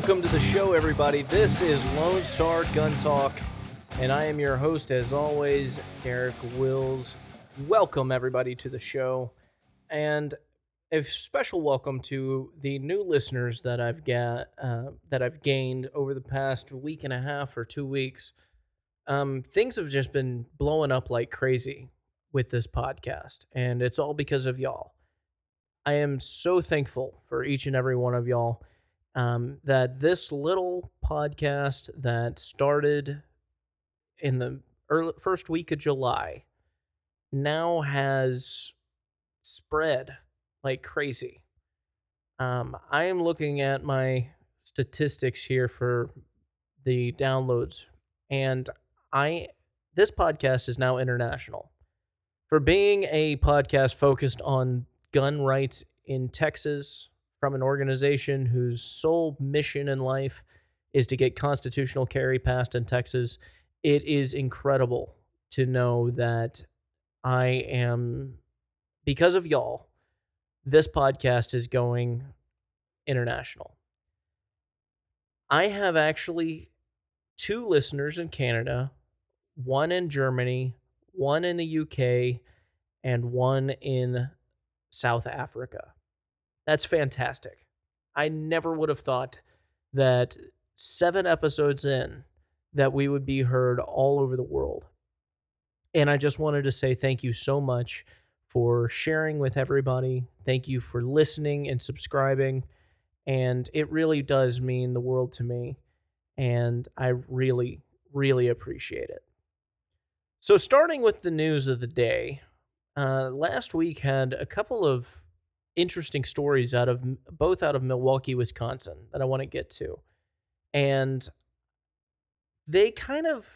Welcome to the show, everybody. This is Lone Star Gun Talk, and I am your host, as always, Eric Wills. Welcome, everybody, to the show, and a special welcome to the new listeners that I've got uh, that I've gained over the past week and a half or two weeks. Um, things have just been blowing up like crazy with this podcast, and it's all because of y'all. I am so thankful for each and every one of y'all um, that this little podcast that started in the early, first week of July now has spread like crazy. Um, I am looking at my statistics here for the downloads, and I this podcast is now international. For being a podcast focused on gun rights in Texas, from an organization whose sole mission in life is to get constitutional carry passed in Texas, it is incredible to know that I am, because of y'all, this podcast is going international. I have actually two listeners in Canada, one in Germany, one in the UK, and one in South Africa. That's fantastic. I never would have thought that seven episodes in that we would be heard all over the world. And I just wanted to say thank you so much for sharing with everybody. Thank you for listening and subscribing. And it really does mean the world to me. And I really, really appreciate it. So, starting with the news of the day, uh, last week had a couple of interesting stories out of both out of Milwaukee, Wisconsin that I want to get to. And they kind of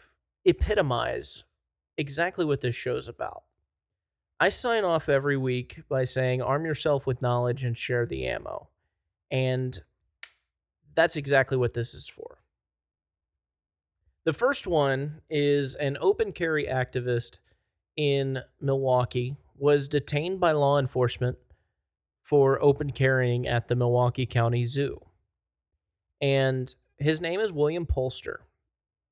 epitomize exactly what this show's about. I sign off every week by saying, arm yourself with knowledge and share the ammo. And that's exactly what this is for. The first one is an open carry activist in Milwaukee was detained by law enforcement for open carrying at the Milwaukee County Zoo. And his name is William Polster.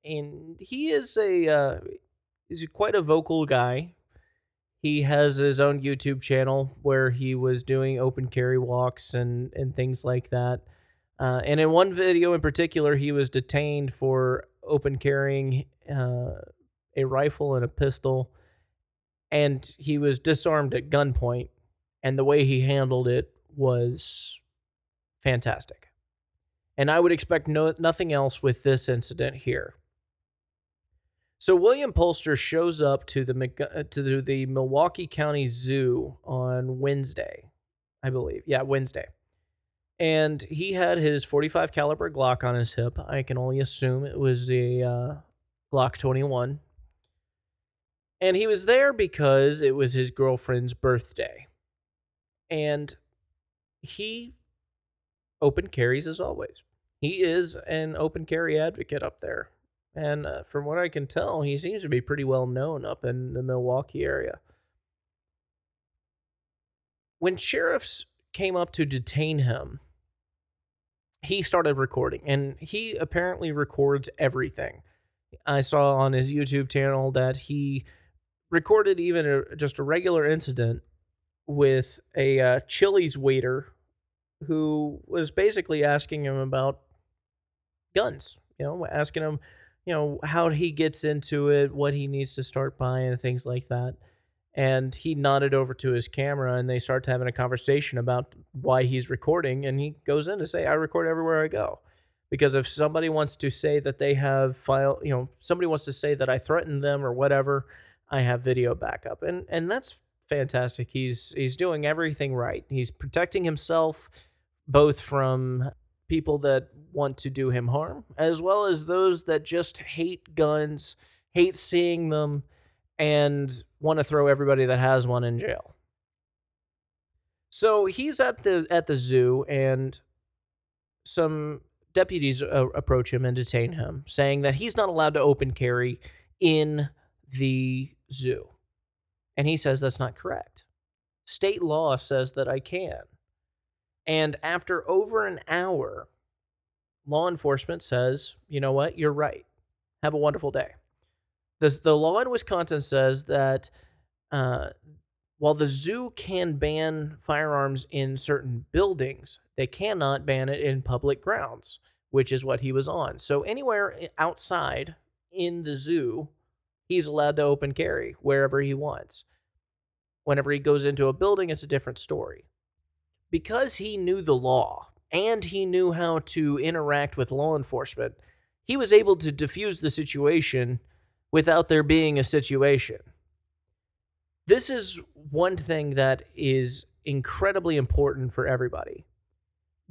And he is a uh, he's quite a vocal guy. He has his own YouTube channel where he was doing open carry walks and, and things like that. Uh, and in one video in particular, he was detained for open carrying uh, a rifle and a pistol, and he was disarmed at gunpoint and the way he handled it was fantastic. And I would expect no nothing else with this incident here. So William Polster shows up to the uh, to the, Milwaukee County Zoo on Wednesday, I believe. Yeah, Wednesday. And he had his 45 caliber Glock on his hip. I can only assume it was a uh, Glock 21. And he was there because it was his girlfriend's birthday and he open carries as always. He is an open carry advocate up there. And uh, from what I can tell, he seems to be pretty well known up in the Milwaukee area. When sheriffs came up to detain him, he started recording, and he apparently records everything. I saw on his YouTube channel that he recorded even a, just a regular incident with a uh, Chili's waiter who was basically asking him about guns. You know, asking him, you know, how he gets into it, what he needs to start buying, things like that. And he nodded over to his camera, and they start having a conversation about why he's recording. And he goes in to say, "I record everywhere I go." Because if somebody wants to say that they have file, you know, somebody wants to say that I threatened them or whatever, I have video backup, and and that's fantastic. He's he's doing everything right. He's protecting himself both from people that want to do him harm as well as those that just hate guns, hate seeing them and want to throw everybody that has one in jail. So he's at the at the zoo and some deputies uh, approach him and detain him saying that he's not allowed to open carry in the zoo. And he says that's not correct. State law says that I can. And after over an hour law enforcement says, you know what, you're right. Have a wonderful day. The, the law in Wisconsin says that uh, while the zoo can ban firearms in certain buildings, they cannot ban it in public grounds, which is what he was on. So anywhere outside in the zoo, he's allowed to open carry wherever he wants. Whenever he goes into a building, it's a different story. Because he knew the law and he knew how to interact with law enforcement, he was able to diffuse the situation without there being a situation. This is one thing that is incredibly important for everybody.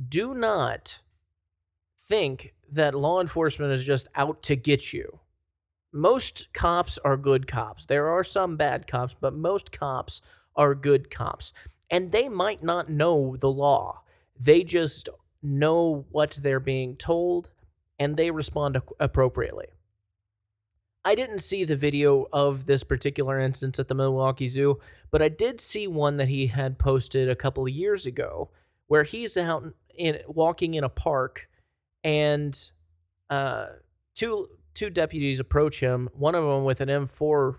Do not think that law enforcement is just out to get you. Most cops are good cops. There are some bad cops, but most cops are good cops. And they might not know the law. They just know what they're being told and they respond appropriately. I didn't see the video of this particular instance at the Milwaukee Zoo, but I did see one that he had posted a couple of years ago where he's out in walking in a park and uh, two two deputies approach him, one of them with an M4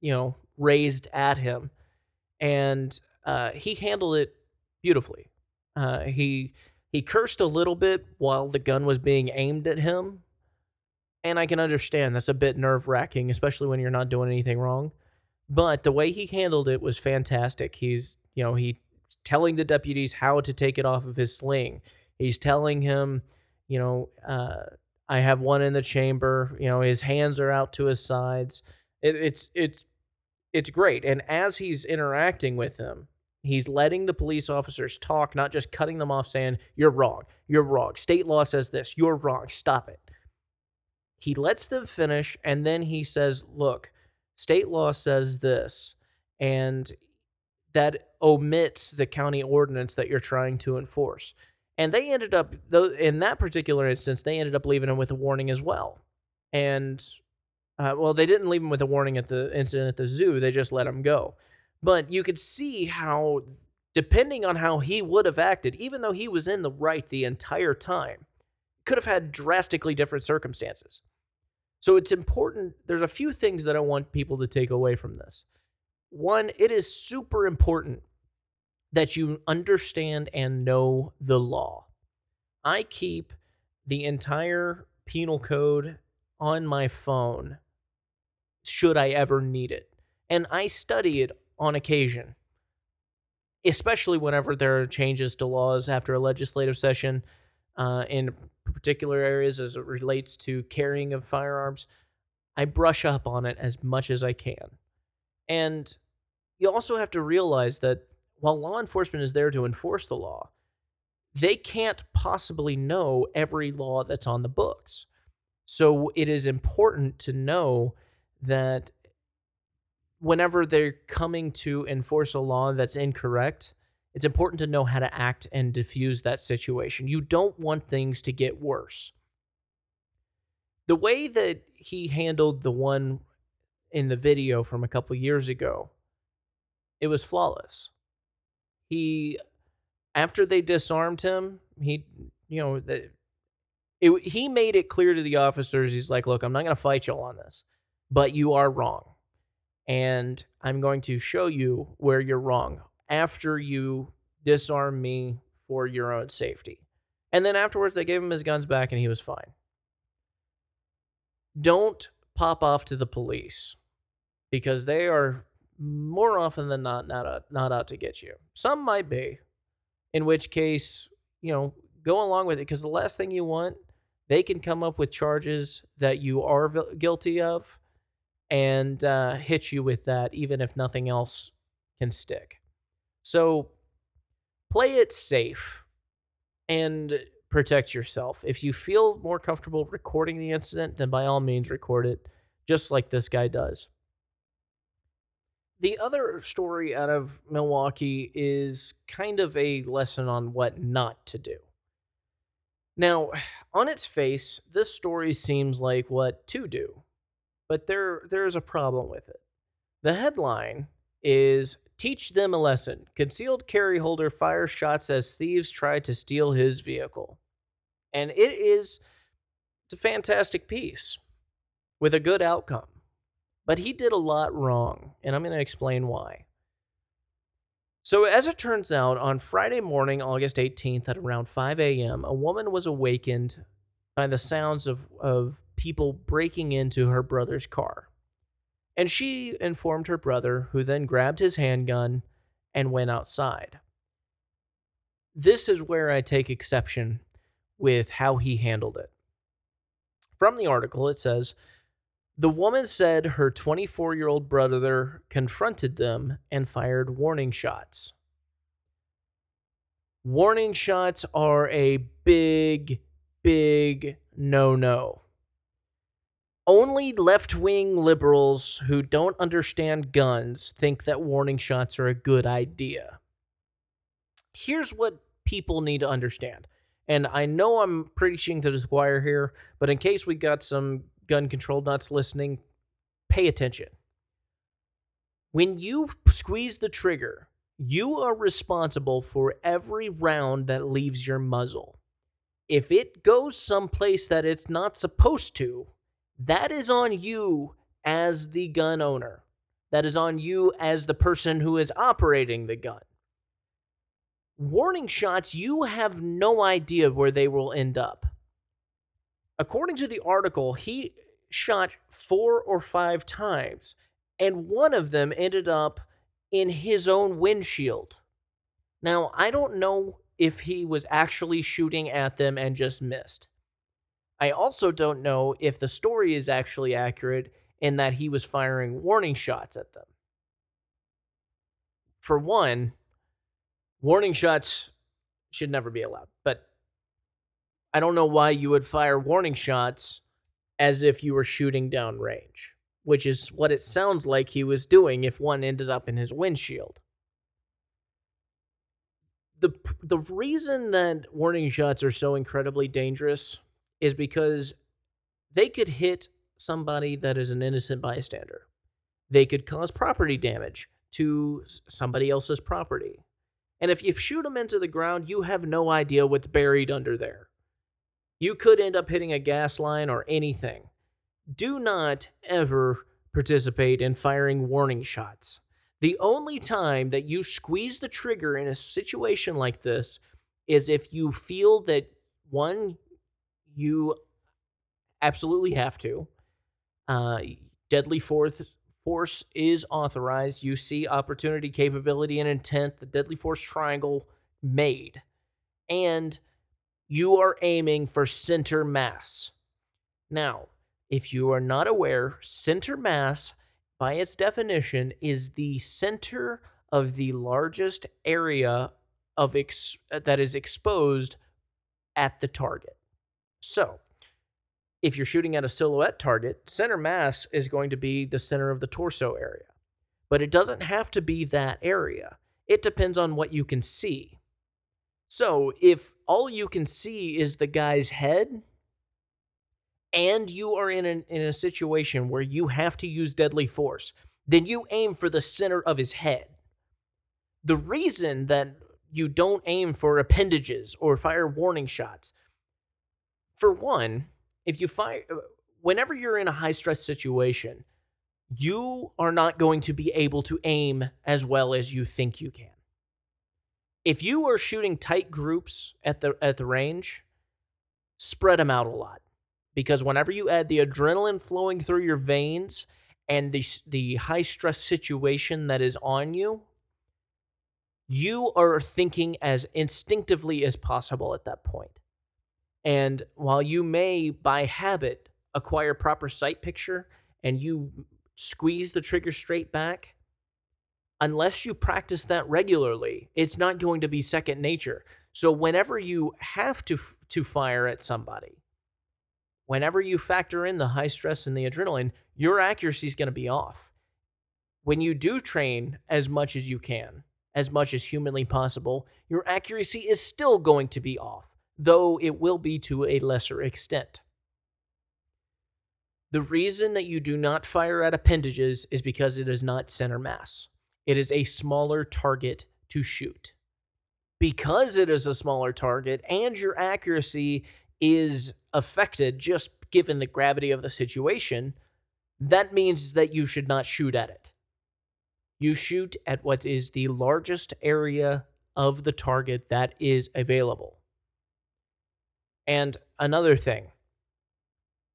you know, raised at him and uh, he handled it beautifully. Uh, he he cursed a little bit while the gun was being aimed at him, and I can understand that's a bit nerve wracking, especially when you're not doing anything wrong. But the way he handled it was fantastic. He's, you know, he telling the deputies how to take it off of his sling. He's telling him, you know, uh, I have one in the chamber. You know, his hands are out to his sides. It, it's it's it's great. And as he's interacting with him, he's letting the police officers talk, not just cutting them off, saying, "You're wrong. You're wrong. State law says this. You're wrong. Stop it." He lets them finish and then he says, Look, state law says this, and that omits the county ordinance that you're trying to enforce. And they ended up, though, in that particular instance, they ended up leaving him with a warning as well. And, uh, well, they didn't leave him with a warning at the incident at the zoo, they just let him go. But you could see how, depending on how he would have acted, even though he was in the right the entire time, could have had drastically different circumstances. So it's important. There's a few things that I want people to take away from this. One, it is super important that you understand and know the law. I keep the entire penal code on my phone should I ever need it. And I study it on occasion, especially whenever there are changes to laws after a legislative session uh, in particular areas as it relates to carrying of firearms, I brush up on it as much as I can. And you also have to realize that while law enforcement is there to enforce the law, they can't possibly know every law that's on the books. So it is important to know that whenever they're coming to enforce a law that's incorrect, it's important to know how to act and diffuse that situation. You don't want things to get worse. The way that he handled the one in the video from a couple years ago, it was flawless. He, after they disarmed him, he, you know, the, it, he made it clear to the officers, he's like, look, I'm not going to fight y'all on this, but you are wrong. And I'm going to show you where you're wrong after you disarm me for your own safety. And then afterwards, they gave him his guns back and he was fine. Don't pop off to the police because they are more often than not not, out, not out to get you. Some might be, in which case, you know, go along with it because the last thing you want, they can come up with charges that you are guilty of and uh, hit you with that, even if nothing else can stick. So play it safe and protect yourself. If you feel more comfortable recording the incident, then by all means record it, just like this guy does. The other story out of Milwaukee is kind of a lesson on what not to do. Now, on its face, this story seems like what to do, but there there is a problem with it. The headline is Teach them a lesson. Concealed carry holder fires shots as thieves try to steal his vehicle. And it is it's a fantastic piece with a good outcome. But he did a lot wrong, and I'm going to explain why. So, as it turns out, on Friday morning, August 18th at around 5 a.m., a woman was awakened by the sounds of, of people breaking into her brother's car. And she informed her brother, who then grabbed his handgun and went outside. This is where I take exception with how he handled it. From the article, it says the woman said her 24 year old brother confronted them and fired warning shots. Warning shots are a big, big no no. Only left wing liberals who don't understand guns think that warning shots are a good idea. Here's what people need to understand. And I know I'm preaching to the choir here, but in case we got some gun control nuts listening, pay attention. When you squeeze the trigger, you are responsible for every round that leaves your muzzle. If it goes someplace that it's not supposed to, that is on you as the gun owner. That is on you as the person who is operating the gun. Warning shots, you have no idea where they will end up. According to the article, he shot four or five times, and one of them ended up in his own windshield. Now, I don't know if he was actually shooting at them and just missed. I also don't know if the story is actually accurate in that he was firing warning shots at them. For one, warning shots should never be allowed, but I don't know why you would fire warning shots as if you were shooting down range, which is what it sounds like he was doing if one ended up in his windshield. The, the reason that warning shots are so incredibly dangerous is because they could hit somebody that is an innocent bystander. They could cause property damage to somebody else's property. And if you shoot them into the ground, you have no idea what's buried under there. You could end up hitting a gas line or anything. Do not ever participate in firing warning shots. The only time that you squeeze the trigger in a situation like this is if you feel that one, you absolutely have to. Uh, deadly force force is authorized. You see opportunity, capability, and intent, the deadly force triangle made. And you are aiming for center mass. Now, if you are not aware, center mass, by its definition, is the center of the largest area of ex- that is exposed at the target. So, if you're shooting at a silhouette target, center mass is going to be the center of the torso area. But it doesn't have to be that area. It depends on what you can see. So if all you can see is the guy's head, and you are in, an, in a situation where you have to use deadly force, then you aim for the center of his head. The reason that you don't aim for appendages or fire warning shots, for one, if you fire, uh, whenever you're in a high stress situation, you are not going to be able to aim as well as you think you can if you are shooting tight groups at the at the range, spread them out a lot because whenever you add the adrenaline flowing through your veins and the the high stress situation that is on you, you are thinking as instinctively as possible at that point. And while you may by habit acquire proper sight picture and you squeeze the trigger straight back, unless you practice that regularly, it's not going to be second nature. So whenever you have to to fire at somebody, whenever you factor in the high stress and the adrenaline, your accuracy is going to be off. When you do train as much as you can, as much as humanly possible, your accuracy is still going to be off, though it will be to a lesser extent. The reason that you do not fire at appendages is because it is not center mass it is a smaller target to shoot. Because it is a smaller target and your accuracy is affected just given the gravity of the situation, that means that you should not shoot at it. You shoot at what is the largest area of the target that is available. And another thing,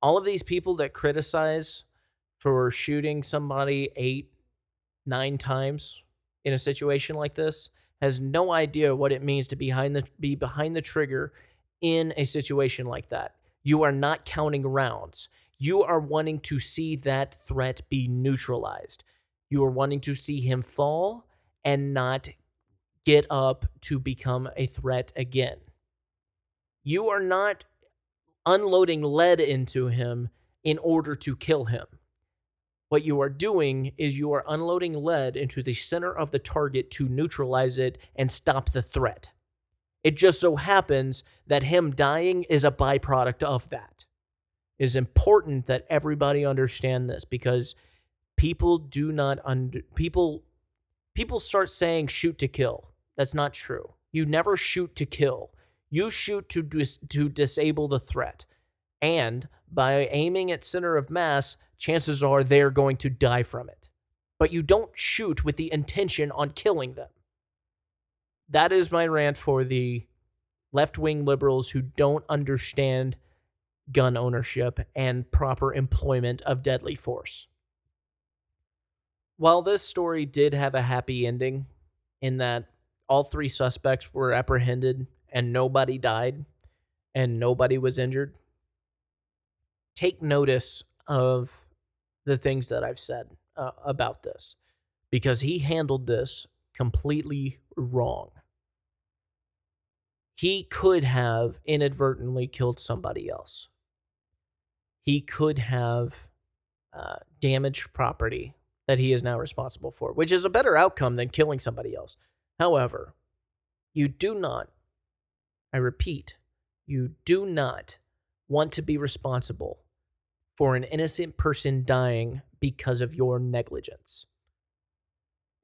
all of these people that criticize for shooting somebody eight, nine times in a situation like this has no idea what it means to behind the be behind the trigger in a situation like that. You are not counting rounds. You are wanting to see that threat be neutralized. You are wanting to see him fall and not get up to become a threat again. You are not unloading lead into him in order to kill him. What you are doing is you are unloading lead into the center of the target to neutralize it and stop the threat. It just so happens that him dying is a byproduct of that. It is important that everybody understand this because people do not under people people start saying shoot to kill. That's not true. You never shoot to kill. You shoot to dis- to disable the threat. And by aiming at center of mass, chances are they're going to die from it. But you don't shoot with the intention on killing them. That is my rant for the left wing liberals who don't understand gun ownership and proper employment of deadly force. While this story did have a happy ending, in that all three suspects were apprehended and nobody died and nobody was injured, take notice of the things that I've said uh, about this because he handled this completely wrong. He could have inadvertently killed somebody else. He could have uh, damaged property that he is now responsible for, which is a better outcome than killing somebody else. However, you do not, I repeat, you do not want to be responsible for an innocent person dying because of your negligence.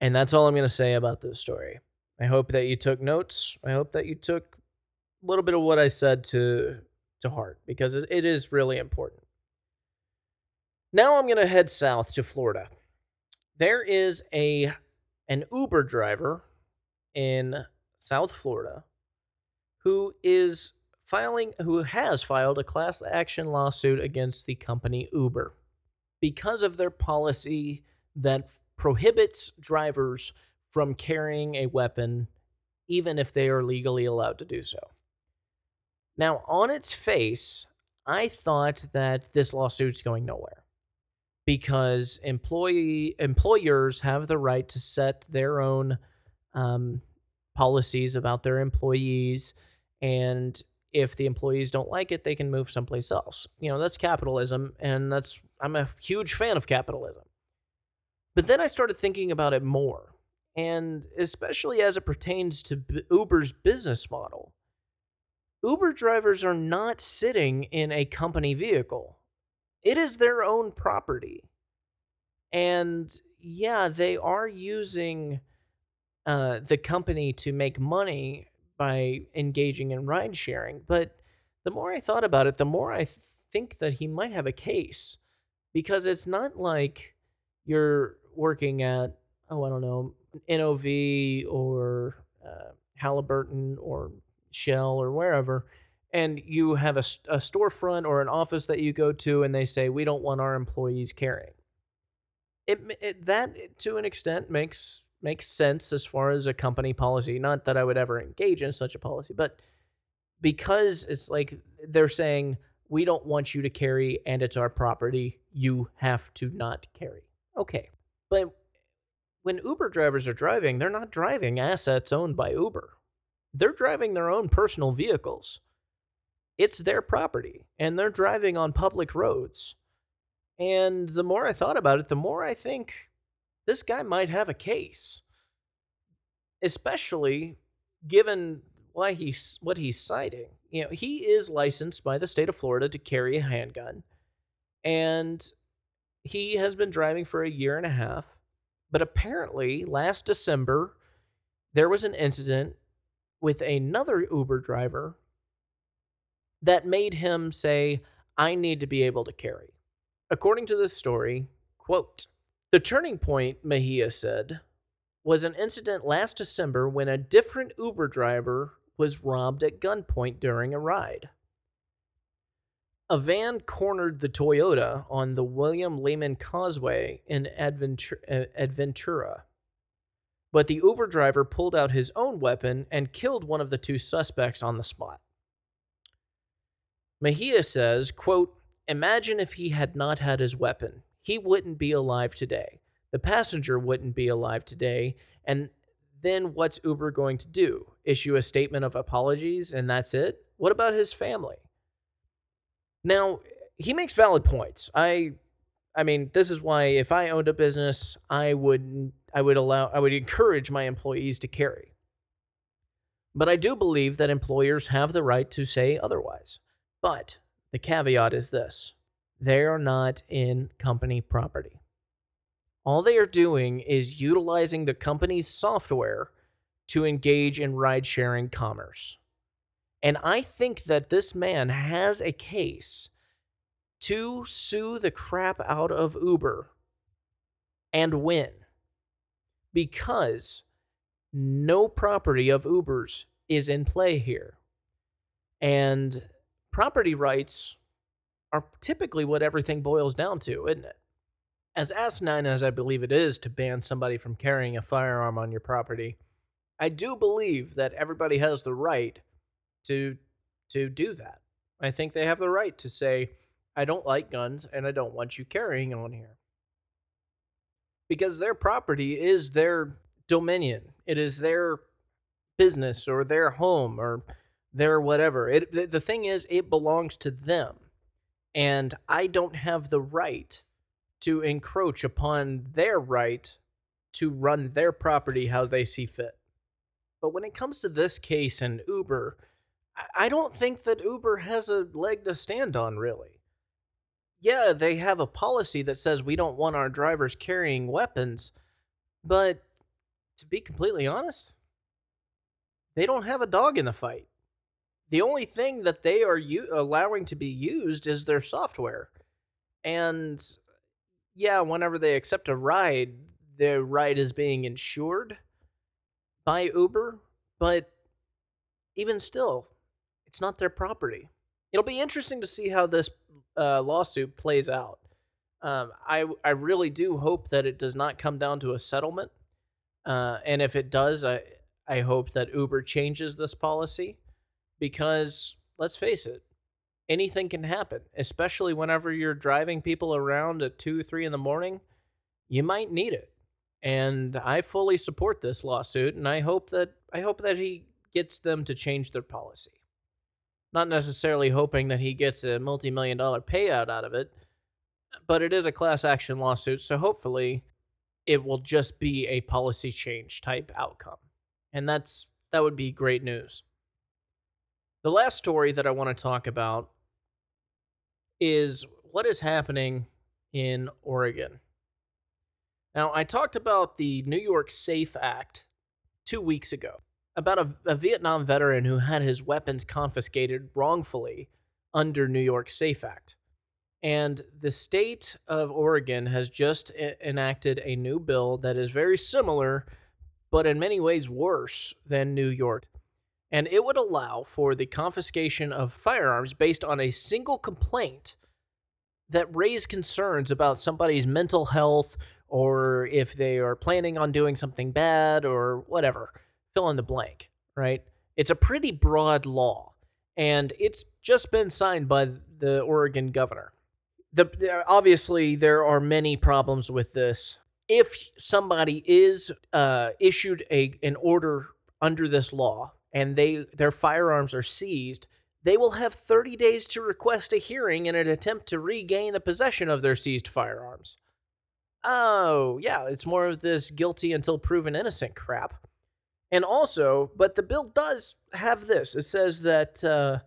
And that's all I'm going to say about this story. I hope that you took notes. I hope that you took a little bit of what I said to to heart because it is really important. Now I'm going to head south to Florida. There is a an Uber driver in South Florida who is filing who has filed a class action lawsuit against the company Uber because of their policy that prohibits drivers from carrying a weapon even if they are legally allowed to do so. Now, on its face, I thought that this lawsuit's going nowhere because employee employers have the right to set their own um, policies about their employees and if the employees don't like it, they can move someplace else. You know, that's capitalism, and that's I'm a huge fan of capitalism. But then I started thinking about it more, and especially as it pertains to Uber's business model. Uber drivers are not sitting in a company vehicle. It is their own property. And yeah, they are using uh, the company to make money by engaging in ride sharing. But the more I thought about it, the more I think that he might have a case because it's not like you're working at, oh, I don't know, NOV or uh, Halliburton or Shell or wherever, and you have a, a storefront or an office that you go to and they say, we don't want our employees carrying. It, it that to an extent makes makes sense as far as a company policy. Not that I would ever engage in such a policy, but because it's like they're saying we don't want you to carry and it's our property, you have to not carry. Okay. But when Uber drivers are driving, they're not driving assets owned by Uber. They're driving their own personal vehicles. It's their property and they're driving on public roads. And the more I thought about it, the more I think this guy might have a case, especially given why he's what he's citing. You know, he is licensed by the state of Florida to carry a handgun, and he has been driving for a year and a half. But apparently, last December, there was an incident with another Uber driver that made him say, I need to be able to carry. According to this story, quote, the turning point, Mejia said, was an incident last December when a different Uber driver was robbed at gunpoint during a ride. A van cornered the Toyota on the William Lehman Causeway in uh, Adventura. But the Uber driver pulled out his own weapon and killed one of the two suspects on the spot. Mejia says, quote, Imagine if he had not had his weapon. He wouldn't be alive today. The passenger wouldn't be alive today. And then what's Uber going to do? Issue a statement of apologies and that's it? What about his family? Now, he makes valid points. I I mean, this is why if I owned a business, I would I would allow I would encourage my employees to carry. But I do believe that employers have the right to say otherwise. But the caveat is this they are not in company property. All they are doing is utilizing the company's software to engage in ride sharing commerce. And I think that this man has a case to sue the crap out of Uber and win because no property of Uber's is in play here. And property rights are typically what everything boils down to, isn't it? As asinine as I believe it is to ban somebody from carrying a firearm on your property, I do believe that everybody has the right to to do that. I think they have the right to say, I don't like guns and I don't want you carrying on here. Because their property is their dominion. It is their business or their home or their whatever. It the thing is it belongs to them. And I don't have the right to encroach upon their right to run their property how they see fit. But when it comes to this case and Uber, I don't think that Uber has a leg to stand on, really. Yeah, they have a policy that says we don't want our drivers carrying weapons, but to be completely honest, they don't have a dog in the fight. The only thing that they are u- allowing to be used is their software. And yeah, whenever they accept a ride, the ride is being insured by Uber, but even still, it's not their property. It'll be interesting to see how this uh, lawsuit plays out. Um, I I really do hope that it does not come down to a settlement, uh, and if it does, I I hope that Uber changes this policy, because let's face it, anything can happen, especially whenever you're driving people around at two three in the morning. You might need it, and I fully support this lawsuit, and I hope that I hope that he gets them to change their policy not necessarily hoping that he gets a multi million dollar payout out of it, but it is a class action lawsuit, so hopefully it will just be a policy change type outcome. And that's that would be great news. The last story that I want to talk about is what is happening in Oregon. Now, I talked about the New York SAFE Act two weeks ago about a, a Vietnam veteran who had his weapons confiscated wrongfully under New York SAFE Act. And the state of Oregon has just enacted a new bill that is very similar, but in many ways worse than New York. And it would allow for the confiscation of firearms based on a single complaint that raised concerns about somebody's mental health or if they are planning on doing something bad or whatever fill in the blank, right? It's a pretty broad law, and it's just been signed by the Oregon governor. The, obviously, there are many problems with this. If somebody is uh, issued a an order under this law and they their firearms are seized, they will have 30 days to request a hearing in an attempt to regain the possession of their seized firearms. Oh, yeah, it's more of this guilty until proven innocent crap. And also, but the bill does have this. It says that uh,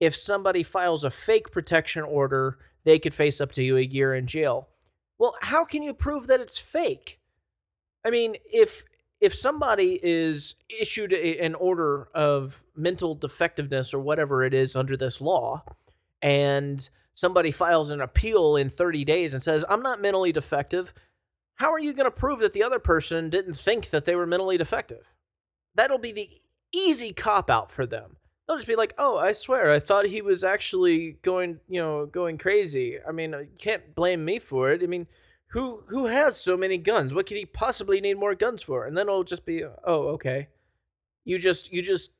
if somebody files a fake protection order, they could face up to a year in jail. Well, how can you prove that it's fake? I mean, if if somebody is issued a, an order of mental defectiveness or whatever it is under this law, and somebody files an appeal in 30 days and says, I'm not mentally defective, how are you going to prove that the other person didn't think that they were mentally defective? That'll be the easy cop out for them. They'll just be like, "Oh, I swear, I thought he was actually going, you know, going crazy. I mean, you can't blame me for it. I mean, who who has so many guns? What could he possibly need more guns for?" And then it'll just be, "Oh, okay. You just you just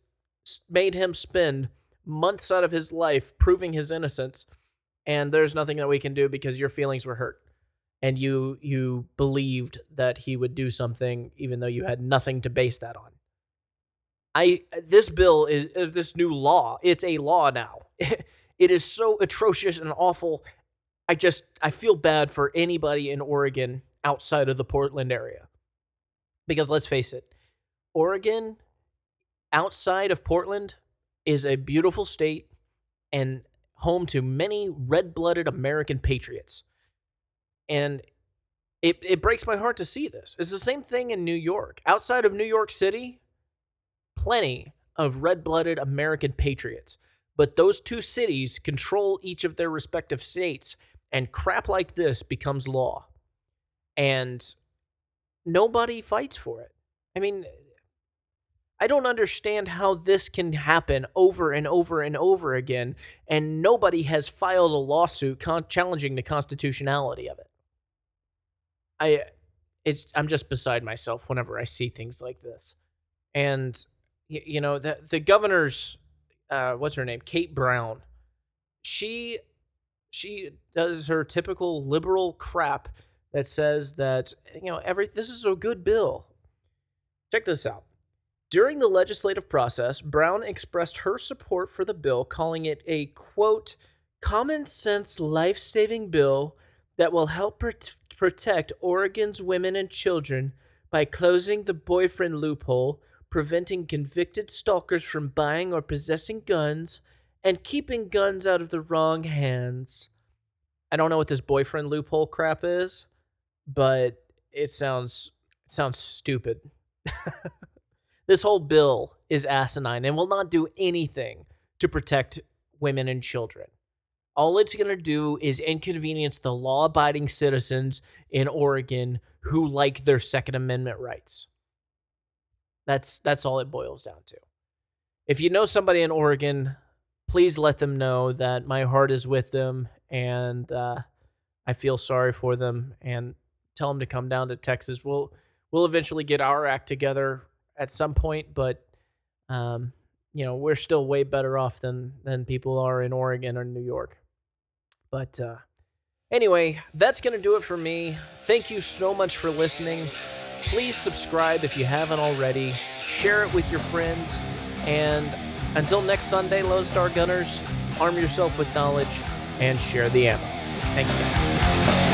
made him spend months out of his life proving his innocence, and there's nothing that we can do because your feelings were hurt." And you you believed that he would do something even though you had nothing to base that on. I this bill is uh, this new law. It's a law now. it is so atrocious and awful. I just I feel bad for anybody in Oregon outside of the Portland area. Because let's face it, Oregon outside of Portland is a beautiful state and home to many red-blooded American patriots. And it it breaks my heart to see this. It's the same thing in New York. Outside of New York City, plenty of red blooded American patriots. But those two cities control each of their respective states, and crap like this becomes law. And nobody fights for it. I mean, I don't understand how this can happen over and over and over again, and nobody has filed a lawsuit con- challenging the constitutionality of it. I, it's I'm just beside myself whenever I see things like this, and you, you know the the governor's uh, what's her name Kate Brown she she does her typical liberal crap that says that eh, you know every this is a good bill. Check this out. During the legislative process brown expressed her support for the bill calling it a quote common sense life-saving bill that will help pr- protect oregon's women and children by closing the boyfriend loophole preventing convicted stalkers from buying or possessing guns, and keeping guns out of the wrong hands. I don't know what this boyfriend loophole crap is, but it sounds it sounds stupid. this whole bill is asinine and will not do anything to protect women and children. All it's going to do is inconvenience the law abiding citizens in Oregon who like their Second Amendment rights. That's that's all it boils down to. If you know somebody in Oregon, please let them know that my heart is with them and uh, I feel sorry for them and tell them to come down to Texas. We'll we'll eventually get our act together at some point, but um, you know we're still way better off than than people are in Oregon or New York. But uh, anyway, that's gonna do it for me. Thank you so much for listening. Please subscribe if you haven't already. Share it with your friends. And until next Sunday, Lone Star Gunners, arm yourself with knowledge and share the ammo. Thank you guys.